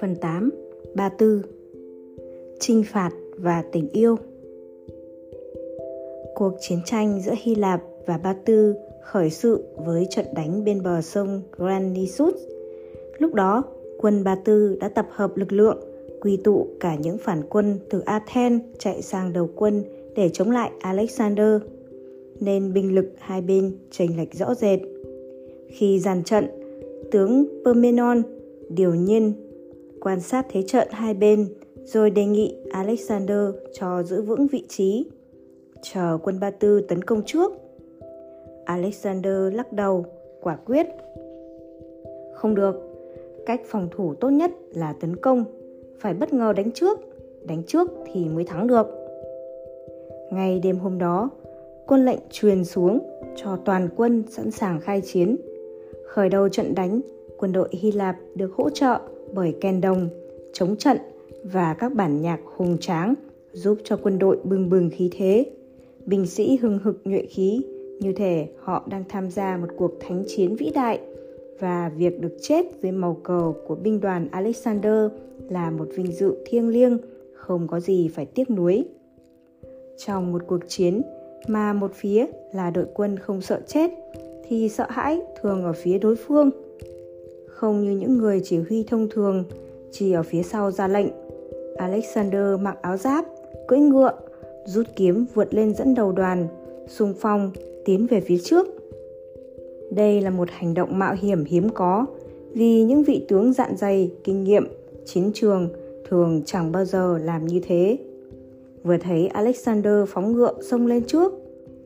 Phần 8 Ba Tư. Trinh phạt và tình yêu. Cuộc chiến tranh giữa Hy Lạp và Ba Tư khởi sự với trận đánh bên bờ sông Granisus. Lúc đó, quân Ba Tư đã tập hợp lực lượng, quy tụ cả những phản quân từ Athens chạy sang đầu quân để chống lại Alexander, nên binh lực hai bên chênh lệch rõ rệt. Khi dàn trận, tướng Permenon điều nhiên quan sát thế trận hai bên rồi đề nghị Alexander cho giữ vững vị trí, chờ quân Ba Tư tấn công trước. Alexander lắc đầu, quả quyết. Không được, cách phòng thủ tốt nhất là tấn công, phải bất ngờ đánh trước, đánh trước thì mới thắng được. Ngay đêm hôm đó, quân lệnh truyền xuống cho toàn quân sẵn sàng khai chiến. Khởi đầu trận đánh, quân đội Hy Lạp được hỗ trợ bởi kèn đồng, chống trận và các bản nhạc hùng tráng giúp cho quân đội bừng bừng khí thế. Binh sĩ hừng hực nhuệ khí, như thể họ đang tham gia một cuộc thánh chiến vĩ đại và việc được chết dưới màu cờ của binh đoàn Alexander là một vinh dự thiêng liêng, không có gì phải tiếc nuối. Trong một cuộc chiến mà một phía là đội quân không sợ chết thì sợ hãi thường ở phía đối phương không như những người chỉ huy thông thường, chỉ ở phía sau ra lệnh. Alexander mặc áo giáp, cưỡi ngựa, rút kiếm vượt lên dẫn đầu đoàn, xung phong, tiến về phía trước. Đây là một hành động mạo hiểm hiếm có, vì những vị tướng dạn dày, kinh nghiệm, chiến trường thường chẳng bao giờ làm như thế. Vừa thấy Alexander phóng ngựa xông lên trước,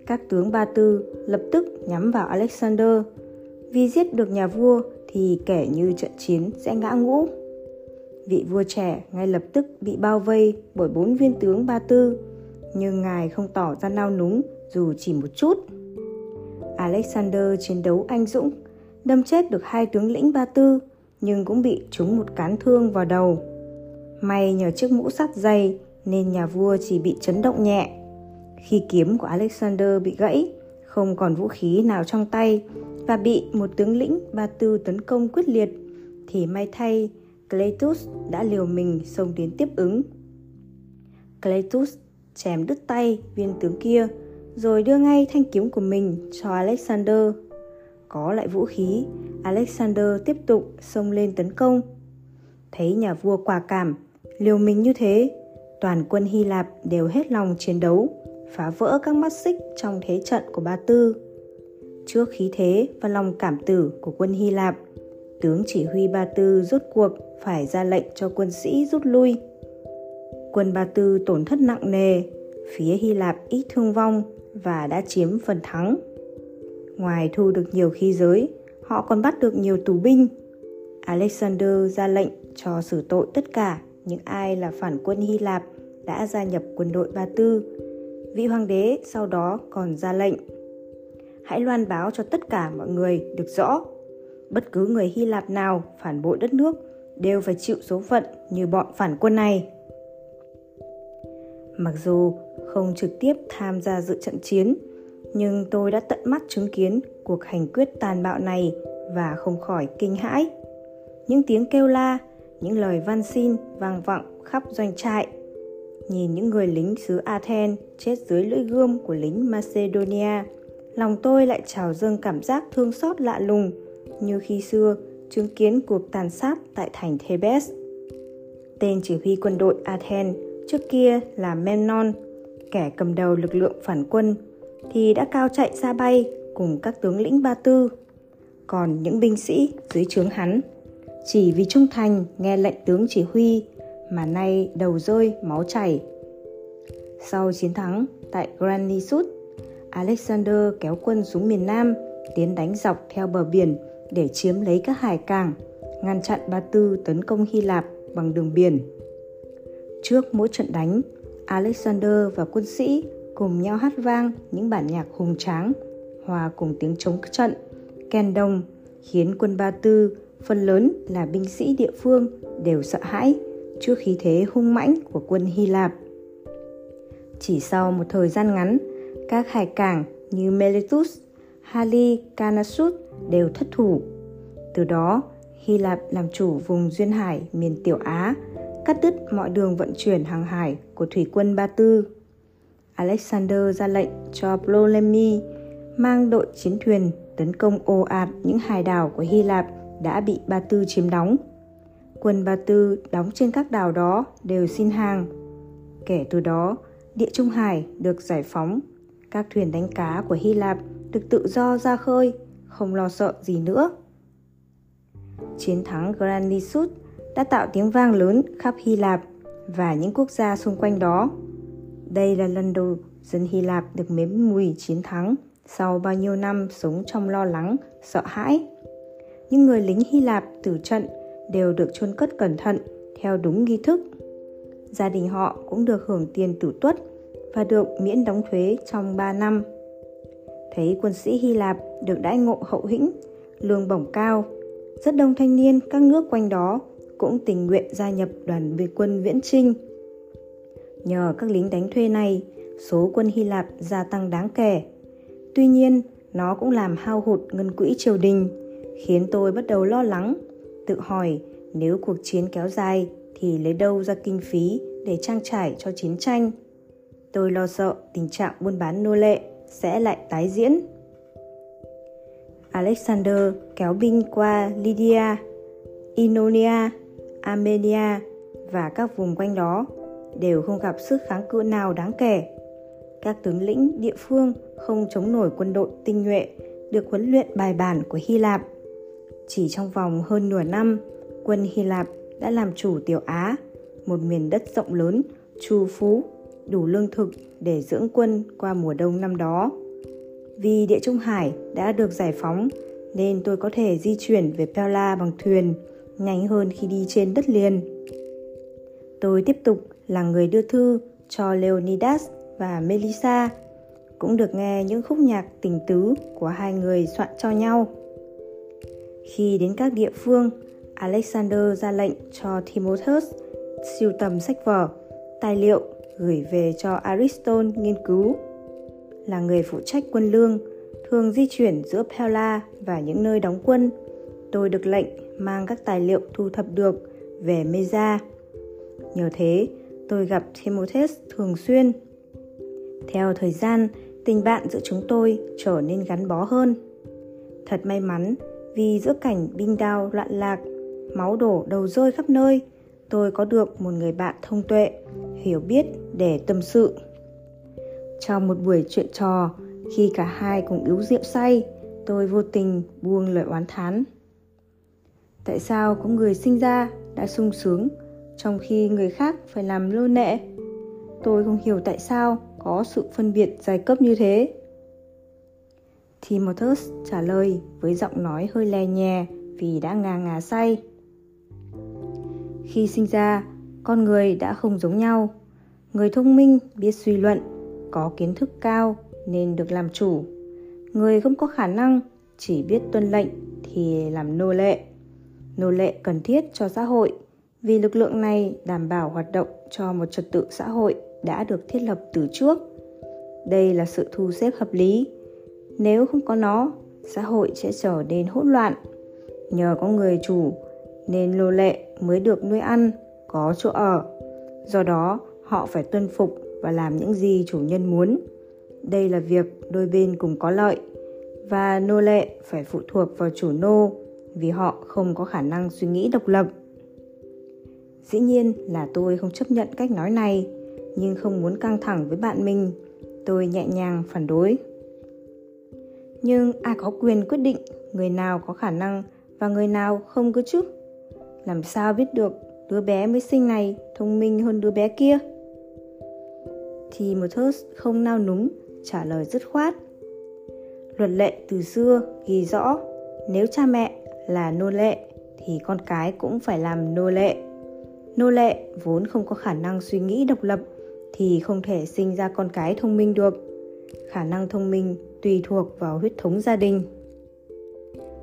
các tướng Ba Tư lập tức nhắm vào Alexander. Vì giết được nhà vua thì kể như trận chiến sẽ ngã ngũ. Vị vua trẻ ngay lập tức bị bao vây bởi bốn viên tướng Ba Tư, nhưng ngài không tỏ ra nao núng dù chỉ một chút. Alexander chiến đấu anh dũng, đâm chết được hai tướng lĩnh Ba Tư, nhưng cũng bị trúng một cán thương vào đầu. May nhờ chiếc mũ sắt dày nên nhà vua chỉ bị chấn động nhẹ. Khi kiếm của Alexander bị gãy, không còn vũ khí nào trong tay và bị một tướng lĩnh Ba Tư tấn công quyết liệt, thì may thay Cletus đã liều mình xông đến tiếp ứng. Cletus chém đứt tay viên tướng kia, rồi đưa ngay thanh kiếm của mình cho Alexander. Có lại vũ khí, Alexander tiếp tục xông lên tấn công. Thấy nhà vua quả cảm, liều mình như thế, toàn quân Hy Lạp đều hết lòng chiến đấu, phá vỡ các mắt xích trong thế trận của Ba Tư. Trước khí thế và lòng cảm tử của quân Hy Lạp, tướng chỉ huy Ba Tư rút cuộc phải ra lệnh cho quân sĩ rút lui. Quân Ba Tư tổn thất nặng nề, phía Hy Lạp ít thương vong và đã chiếm phần thắng. Ngoài thu được nhiều khí giới, họ còn bắt được nhiều tù binh. Alexander ra lệnh cho xử tội tất cả những ai là phản quân Hy Lạp đã gia nhập quân đội Ba Tư. Vị hoàng đế sau đó còn ra lệnh hãy loan báo cho tất cả mọi người được rõ bất cứ người Hy Lạp nào phản bội đất nước đều phải chịu số phận như bọn phản quân này. Mặc dù không trực tiếp tham gia dự trận chiến, nhưng tôi đã tận mắt chứng kiến cuộc hành quyết tàn bạo này và không khỏi kinh hãi. Những tiếng kêu la, những lời van xin vang vọng khắp doanh trại. Nhìn những người lính xứ Athens chết dưới lưỡi gươm của lính Macedonia – lòng tôi lại trào dâng cảm giác thương xót lạ lùng như khi xưa chứng kiến cuộc tàn sát tại thành Thebes. Tên chỉ huy quân đội Athens trước kia là Memnon, kẻ cầm đầu lực lượng phản quân, thì đã cao chạy xa bay cùng các tướng lĩnh Ba Tư. Còn những binh sĩ dưới trướng hắn, chỉ vì trung thành nghe lệnh tướng chỉ huy mà nay đầu rơi máu chảy. Sau chiến thắng tại Granisut Alexander kéo quân xuống miền Nam, tiến đánh dọc theo bờ biển để chiếm lấy các hải cảng, ngăn chặn Ba Tư tấn công Hy Lạp bằng đường biển. Trước mỗi trận đánh, Alexander và quân sĩ cùng nhau hát vang những bản nhạc hùng tráng, hòa cùng tiếng chống trận, kèn đồng, khiến quân Ba Tư phần lớn là binh sĩ địa phương đều sợ hãi trước khí thế hung mãnh của quân Hy Lạp. Chỉ sau một thời gian ngắn, các hải cảng như Miletus Halicarnassus đều thất thủ. Từ đó, Hy Lạp làm chủ vùng duyên hải miền Tiểu Á, cắt đứt mọi đường vận chuyển hàng hải của thủy quân Ba Tư. Alexander ra lệnh cho Ptolemy mang đội chiến thuyền tấn công ồ ạt những hải đảo của Hy Lạp đã bị Ba Tư chiếm đóng. Quân Ba Tư đóng trên các đảo đó đều xin hàng. Kể từ đó, địa Trung Hải được giải phóng, các thuyền đánh cá của Hy Lạp được tự do ra khơi, không lo sợ gì nữa. Chiến thắng Granisus đã tạo tiếng vang lớn khắp Hy Lạp và những quốc gia xung quanh đó. Đây là lần đầu dân Hy Lạp được nếm mùi chiến thắng sau bao nhiêu năm sống trong lo lắng, sợ hãi. Những người lính Hy Lạp tử trận đều được chôn cất cẩn thận theo đúng nghi thức. Gia đình họ cũng được hưởng tiền tử tuất và được miễn đóng thuế trong 3 năm. Thấy quân sĩ Hy Lạp được đãi ngộ hậu hĩnh, lương bổng cao, rất đông thanh niên các nước quanh đó cũng tình nguyện gia nhập đoàn biệt quân viễn trinh. Nhờ các lính đánh thuê này, số quân Hy Lạp gia tăng đáng kể. Tuy nhiên, nó cũng làm hao hụt ngân quỹ triều đình, khiến tôi bắt đầu lo lắng, tự hỏi nếu cuộc chiến kéo dài thì lấy đâu ra kinh phí để trang trải cho chiến tranh. Tôi lo sợ tình trạng buôn bán nô lệ sẽ lại tái diễn. Alexander kéo binh qua Lydia, Ionia, Armenia và các vùng quanh đó đều không gặp sức kháng cự nào đáng kể. Các tướng lĩnh địa phương không chống nổi quân đội tinh nhuệ được huấn luyện bài bản của Hy Lạp. Chỉ trong vòng hơn nửa năm, quân Hy Lạp đã làm chủ Tiểu Á, một miền đất rộng lớn, trù phú, đủ lương thực để dưỡng quân qua mùa đông năm đó. Vì địa Trung Hải đã được giải phóng nên tôi có thể di chuyển về Pella bằng thuyền nhanh hơn khi đi trên đất liền. Tôi tiếp tục là người đưa thư cho Leonidas và Melissa, cũng được nghe những khúc nhạc tình tứ của hai người soạn cho nhau. Khi đến các địa phương, Alexander ra lệnh cho Timotheus siêu tầm sách vở, tài liệu gửi về cho Aristotle nghiên cứu. Là người phụ trách quân lương, thường di chuyển giữa Pella và những nơi đóng quân, tôi được lệnh mang các tài liệu thu thập được về Mesa. Nhờ thế, tôi gặp Timotheus thường xuyên. Theo thời gian, tình bạn giữa chúng tôi trở nên gắn bó hơn. Thật may mắn vì giữa cảnh binh đao loạn lạc, máu đổ đầu rơi khắp nơi, tôi có được một người bạn thông tuệ, hiểu biết để tâm sự. Trong một buổi chuyện trò, khi cả hai cùng yếu rượu say, tôi vô tình buông lời oán thán. Tại sao có người sinh ra đã sung sướng trong khi người khác phải làm lô nệ? Tôi không hiểu tại sao có sự phân biệt giai cấp như thế. Timotheus trả lời với giọng nói hơi lè nhè vì đã ngà ngà say. Khi sinh ra, con người đã không giống nhau. Người thông minh biết suy luận, có kiến thức cao nên được làm chủ. Người không có khả năng chỉ biết tuân lệnh thì làm nô lệ. Nô lệ cần thiết cho xã hội vì lực lượng này đảm bảo hoạt động cho một trật tự xã hội đã được thiết lập từ trước. Đây là sự thu xếp hợp lý. Nếu không có nó, xã hội sẽ trở nên hỗn loạn. Nhờ có người chủ nên nô lệ mới được nuôi ăn, có chỗ ở. Do đó, họ phải tuân phục và làm những gì chủ nhân muốn. Đây là việc đôi bên cùng có lợi và nô lệ phải phụ thuộc vào chủ nô vì họ không có khả năng suy nghĩ độc lập. Dĩ nhiên là tôi không chấp nhận cách nói này, nhưng không muốn căng thẳng với bạn mình, tôi nhẹ nhàng phản đối. Nhưng ai có quyền quyết định người nào có khả năng và người nào không cơ chứ? Làm sao biết được đứa bé mới sinh này thông minh hơn đứa bé kia? Thì một thớt không nao núng, trả lời dứt khoát. Luật lệ từ xưa ghi rõ nếu cha mẹ là nô lệ thì con cái cũng phải làm nô lệ. Nô lệ vốn không có khả năng suy nghĩ độc lập thì không thể sinh ra con cái thông minh được. Khả năng thông minh tùy thuộc vào huyết thống gia đình.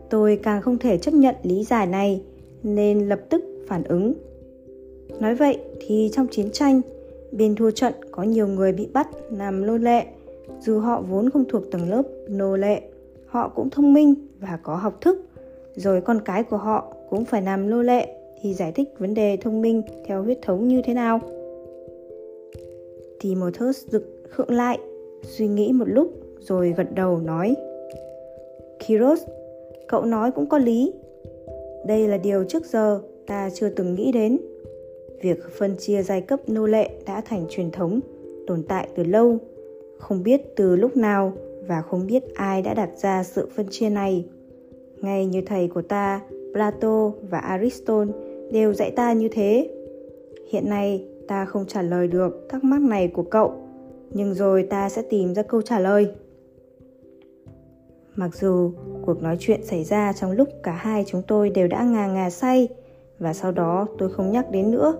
Tôi càng không thể chấp nhận lý giải này nên lập tức phản ứng. Nói vậy thì trong chiến tranh, bên thua trận có nhiều người bị bắt làm nô lệ, dù họ vốn không thuộc tầng lớp nô lệ họ cũng thông minh và có học thức, rồi con cái của họ cũng phải làm nô lệ thì giải thích vấn đề thông minh theo huyết thống như thế nào? Timothus rực khựng lại, suy nghĩ một lúc rồi gật đầu nói Kiros, cậu nói cũng có lý. Đây là điều trước giờ ta chưa từng nghĩ đến. Việc phân chia giai cấp nô lệ đã thành truyền thống, tồn tại từ lâu. Không biết từ lúc nào và không biết ai đã đặt ra sự phân chia này. Ngay như thầy của ta, Plato và Aristotle đều dạy ta như thế. Hiện nay ta không trả lời được thắc mắc này của cậu, nhưng rồi ta sẽ tìm ra câu trả lời. Mặc dù cuộc nói chuyện xảy ra trong lúc cả hai chúng tôi đều đã ngà ngà say và sau đó tôi không nhắc đến nữa.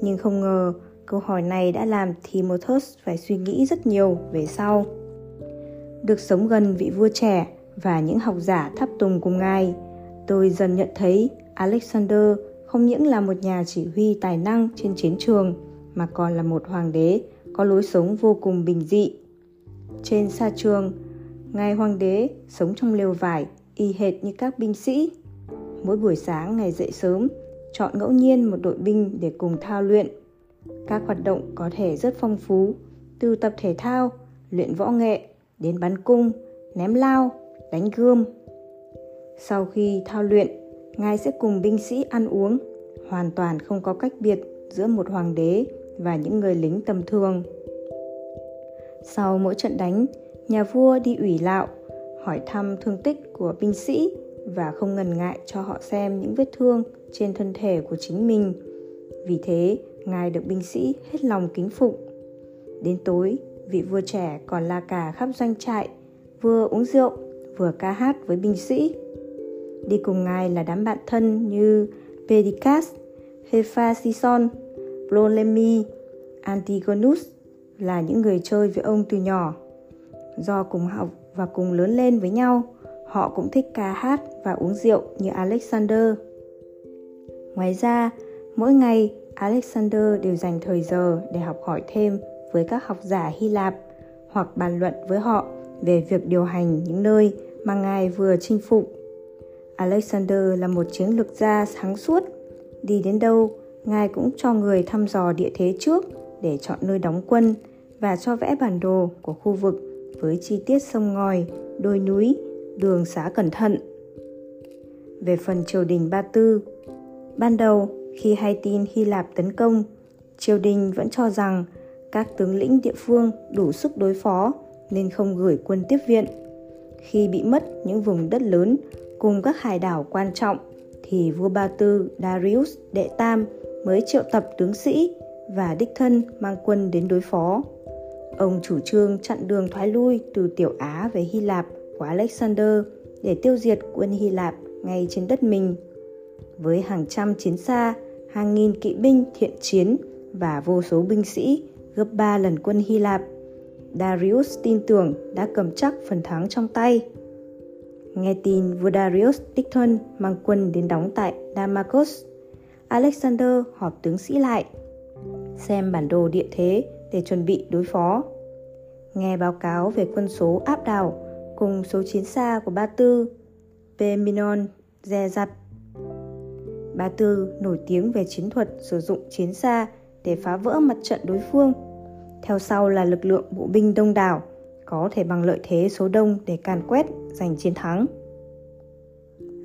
Nhưng không ngờ câu hỏi này đã làm Timothus phải suy nghĩ rất nhiều về sau. Được sống gần vị vua trẻ và những học giả tháp tùng cùng ngài, tôi dần nhận thấy Alexander không những là một nhà chỉ huy tài năng trên chiến trường mà còn là một hoàng đế có lối sống vô cùng bình dị. Trên sa trường, ngài hoàng đế sống trong lều vải y hệt như các binh sĩ. Mỗi buổi sáng ngày dậy sớm, chọn ngẫu nhiên một đội binh để cùng thao luyện. Các hoạt động có thể rất phong phú, từ tập thể thao, luyện võ nghệ đến bắn cung, ném lao, đánh gươm. Sau khi thao luyện, ngài sẽ cùng binh sĩ ăn uống, hoàn toàn không có cách biệt giữa một hoàng đế và những người lính tầm thường. Sau mỗi trận đánh, nhà vua đi ủy lạo, hỏi thăm thương tích của binh sĩ và không ngần ngại cho họ xem những vết thương trên thân thể của chính mình. Vì thế, ngài được binh sĩ hết lòng kính phục. Đến tối, vị vua trẻ còn la cà khắp doanh trại, vừa uống rượu, vừa ca hát với binh sĩ. Đi cùng ngài là đám bạn thân như Pedicas, Hephaestion, Ptolemy, Antigonus là những người chơi với ông từ nhỏ. Do cùng học và cùng lớn lên với nhau, họ cũng thích ca hát và uống rượu như Alexander. Ngoài ra, mỗi ngày Alexander đều dành thời giờ để học hỏi thêm với các học giả Hy Lạp hoặc bàn luận với họ về việc điều hành những nơi mà ngài vừa chinh phục. Alexander là một chiến lược gia sáng suốt, đi đến đâu ngài cũng cho người thăm dò địa thế trước để chọn nơi đóng quân và cho vẽ bản đồ của khu vực với chi tiết sông ngòi, đồi núi, đường xá cẩn thận. Về phần triều đình Ba Tư, ban đầu khi hay tin Hy Lạp tấn công, triều đình vẫn cho rằng các tướng lĩnh địa phương đủ sức đối phó nên không gửi quân tiếp viện. Khi bị mất những vùng đất lớn cùng các hải đảo quan trọng thì vua Ba Tư Darius đệ tam mới triệu tập tướng sĩ và đích thân mang quân đến đối phó. Ông chủ trương chặn đường thoái lui từ Tiểu Á về Hy Lạp của Alexander để tiêu diệt quân Hy Lạp ngay trên đất mình. Với hàng trăm chiến xa, hàng nghìn kỵ binh thiện chiến và vô số binh sĩ gấp 3 lần quân Hy Lạp, Darius tin tưởng đã cầm chắc phần thắng trong tay. Nghe tin vua Darius đích thân mang quân đến đóng tại Damascus, Alexander họp tướng sĩ lại, xem bản đồ địa thế để chuẩn bị đối phó. Nghe báo cáo về quân số áp đảo cùng số chiến xa của Ba Tư, Peminon dè dặt. Ba Tư nổi tiếng về chiến thuật sử dụng chiến xa để phá vỡ mặt trận đối phương. Theo sau là lực lượng bộ binh đông đảo, có thể bằng lợi thế số đông để càn quét, giành chiến thắng.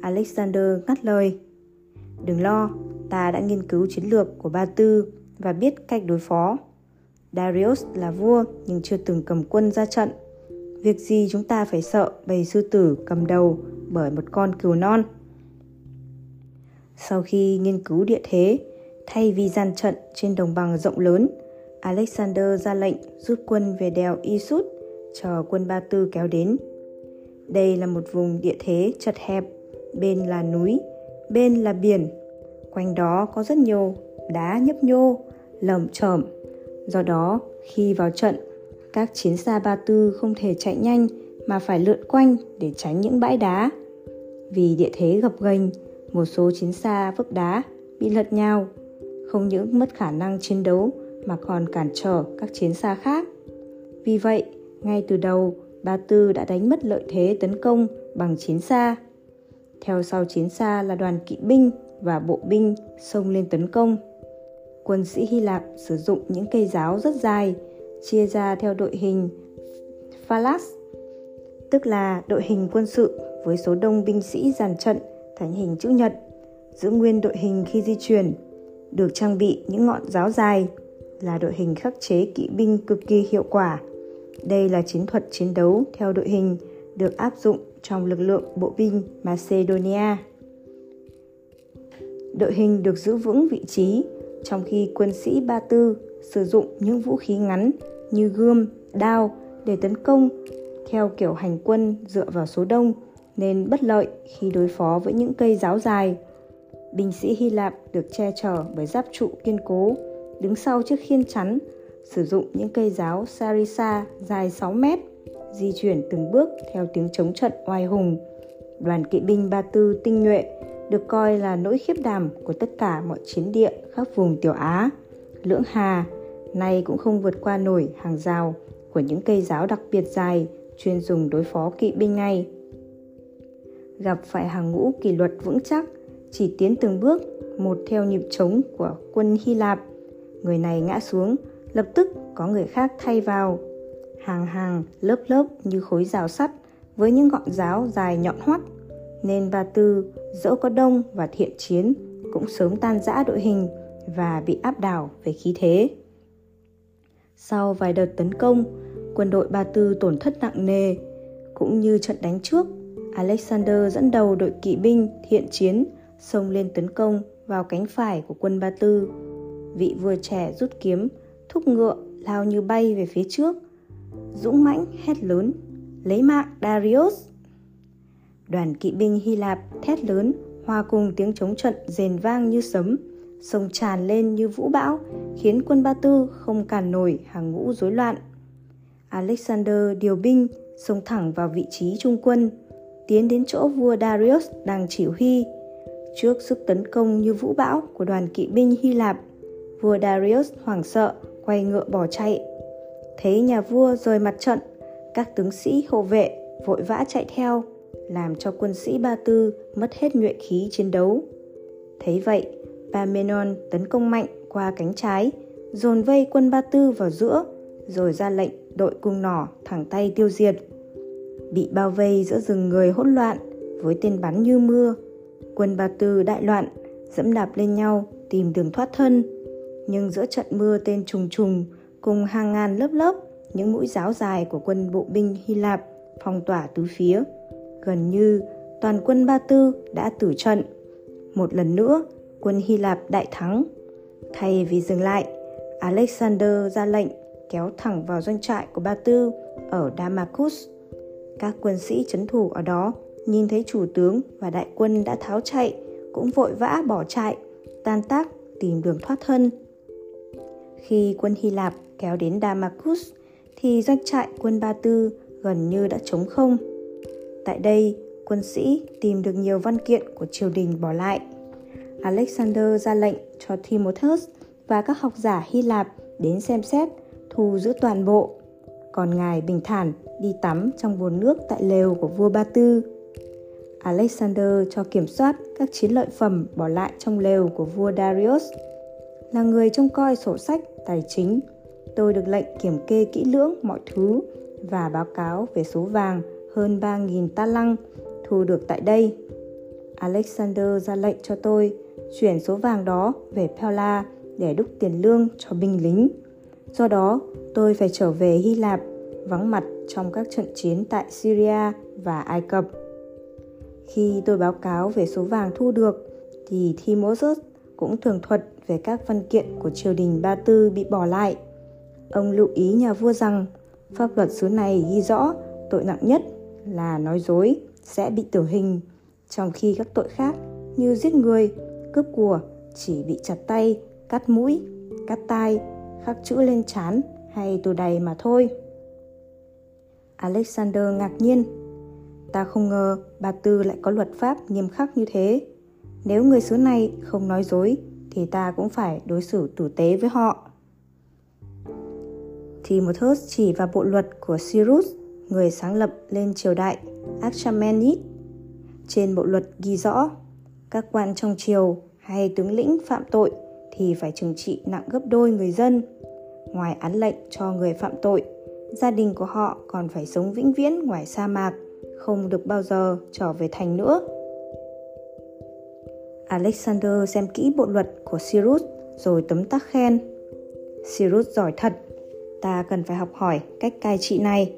Alexander ngắt lời. Đừng lo, ta đã nghiên cứu chiến lược của Ba Tư và biết cách đối phó. Darius là vua nhưng chưa từng cầm quân ra trận. Việc gì chúng ta phải sợ bầy sư tử cầm đầu bởi một con cừu non. Sau khi nghiên cứu địa thế, thay vì gian trận trên đồng bằng rộng lớn, Alexander ra lệnh rút quân về đèo Isut, chờ quân Ba Tư kéo đến. Đây là một vùng địa thế chật hẹp, bên là núi, bên là biển. Quanh đó có rất nhiều đá nhấp nhô, lởm chởm. Do đó, khi vào trận, các chiến xa Ba Tư không thể chạy nhanh mà phải lượn quanh để tránh những bãi đá. Vì địa thế gập ghềnh, một số chiến xa vấp đá bị lật nhau không những mất khả năng chiến đấu mà còn cản trở các chiến xa khác. Vì vậy, ngay từ đầu, Ba Tư đã đánh mất lợi thế tấn công bằng chiến xa. Theo sau chiến xa là đoàn kỵ binh và bộ binh xông lên tấn công. Quân sĩ Hy Lạp sử dụng những cây giáo rất dài, chia ra theo đội hình Phalas, tức là đội hình quân sự với số đông binh sĩ dàn trận thành hình chữ nhật, giữ nguyên đội hình khi di chuyển, được trang bị những ngọn giáo dài là đội hình khắc chế kỵ binh cực kỳ hiệu quả. Đây là chiến thuật chiến đấu theo đội hình được áp dụng trong lực lượng bộ binh Macedonia. Đội hình được giữ vững vị trí trong khi quân sĩ Ba Tư sử dụng những vũ khí ngắn như gươm, đao để tấn công theo kiểu hành quân dựa vào số đông nên bất lợi khi đối phó với những cây giáo dài. Binh sĩ Hy Lạp được che chở bởi giáp trụ kiên cố, đứng sau chiếc khiên chắn, sử dụng những cây giáo sarissa dài 6 mét, di chuyển từng bước theo tiếng chống trận oai hùng. Đoàn kỵ binh Ba Tư tinh nhuệ được coi là nỗi khiếp đảm của tất cả mọi chiến địa khắp vùng Tiểu Á. Lưỡng Hà nay cũng không vượt qua nổi hàng rào của những cây giáo đặc biệt dài chuyên dùng đối phó kỵ binh ngay. Gặp phải hàng ngũ kỷ luật vững chắc, chỉ tiến từng bước, một theo nhịp trống của quân Hy Lạp. Người này ngã xuống, lập tức có người khác thay vào. Hàng hàng, lớp lớp như khối rào sắt với những ngọn giáo dài nhọn hoắt. Nên Ba Tư, dẫu có đông và thiện chiến, cũng sớm tan rã đội hình và bị áp đảo về khí thế. Sau vài đợt tấn công, quân đội Ba Tư tổn thất nặng nề. Cũng như trận đánh trước, Alexander dẫn đầu đội kỵ binh thiện chiến xông lên tấn công vào cánh phải của quân Ba Tư. Vị vua trẻ rút kiếm, thúc ngựa lao như bay về phía trước. Dũng mãnh hét lớn, lấy mạng Darius. Đoàn kỵ binh Hy Lạp thét lớn, hòa cùng tiếng chống trận rền vang như sấm, sông tràn lên như vũ bão, khiến quân Ba Tư không cản nổi hàng ngũ rối loạn. Alexander điều binh xông thẳng vào vị trí trung quân, tiến đến chỗ vua Darius đang chỉ huy. Trước sức tấn công như vũ bão của đoàn kỵ binh Hy Lạp, vua Darius hoảng sợ quay ngựa bỏ chạy. Thấy nhà vua rời mặt trận, các tướng sĩ hộ vệ vội vã chạy theo, làm cho quân sĩ Ba Tư mất hết nhuệ khí chiến đấu. Thấy vậy, Parmenon tấn công mạnh qua cánh trái, dồn vây quân Ba Tư vào giữa, rồi ra lệnh đội cung nỏ thẳng tay tiêu diệt. Bị bao vây giữa rừng người hỗn loạn với tên bắn như mưa, quân Ba Tư đại loạn, dẫm đạp lên nhau tìm đường thoát thân. Nhưng giữa trận mưa tên trùng trùng cùng hàng ngàn lớp lớp những mũi giáo dài của quân bộ binh Hy Lạp phong tỏa tứ phía. Gần như toàn quân Ba Tư đã tử trận. Một lần nữa, quân Hy Lạp đại thắng. Thay vì dừng lại, Alexander ra lệnh kéo thẳng vào doanh trại của Ba Tư ở Damascus. Các quân sĩ chấn thủ ở đó nhìn thấy chủ tướng và đại quân đã tháo chạy, cũng vội vã bỏ chạy, tan tác tìm đường thoát thân. Khi quân Hy Lạp kéo đến Damascus thì doanh trại quân Ba Tư gần như đã trống không. Tại đây, quân sĩ tìm được nhiều văn kiện của triều đình bỏ lại. Alexander ra lệnh cho Timotheus và các học giả Hy Lạp đến xem xét thu giữ toàn bộ. Còn ngài bình thản đi tắm trong bồn nước tại lều của vua Ba Tư. Alexander cho kiểm soát các chiến lợi phẩm bỏ lại trong lều của vua Darius. Là người trông coi sổ sách tài chính, tôi được lệnh kiểm kê kỹ lưỡng mọi thứ và báo cáo về số vàng hơn 3.000 ta lăng thu được tại đây. Alexander ra lệnh cho tôi chuyển số vàng đó về Pella để đúc tiền lương cho binh lính. Do đó, tôi phải trở về Hy Lạp, vắng mặt trong các trận chiến tại Syria và Ai Cập. Khi tôi báo cáo về số vàng thu được, thì Timotheus cũng tường thuật về các văn kiện của triều đình Ba Tư bị bỏ lại. Ông lưu ý nhà vua rằng pháp luật xứ này ghi rõ tội nặng nhất là nói dối sẽ bị tử hình, trong khi các tội khác như giết người, cướp của chỉ bị chặt tay, cắt mũi, cắt tai khắc chữ lên chán hay tù đầy mà thôi. Alexander ngạc nhiên. Ta không ngờ bà Tư lại có luật pháp nghiêm khắc như thế. Nếu người xứ này không nói dối thì ta cũng phải đối xử tử tế với họ. Thì một thớt chỉ vào bộ luật của Cyrus người sáng lập lên triều đại Achaemenid. Trên bộ luật ghi rõ, các quan trong triều hay tướng lĩnh phạm tội thì phải trừng trị nặng gấp đôi người dân. Ngoài án lệnh cho người phạm tội, gia đình của họ còn phải sống vĩnh viễn ngoài sa mạc, không được bao giờ trở về thành nữa. Alexander xem kỹ bộ luật của Cyrus rồi tấm tắc khen. Cyrus giỏi thật, ta cần phải học hỏi cách cai trị này.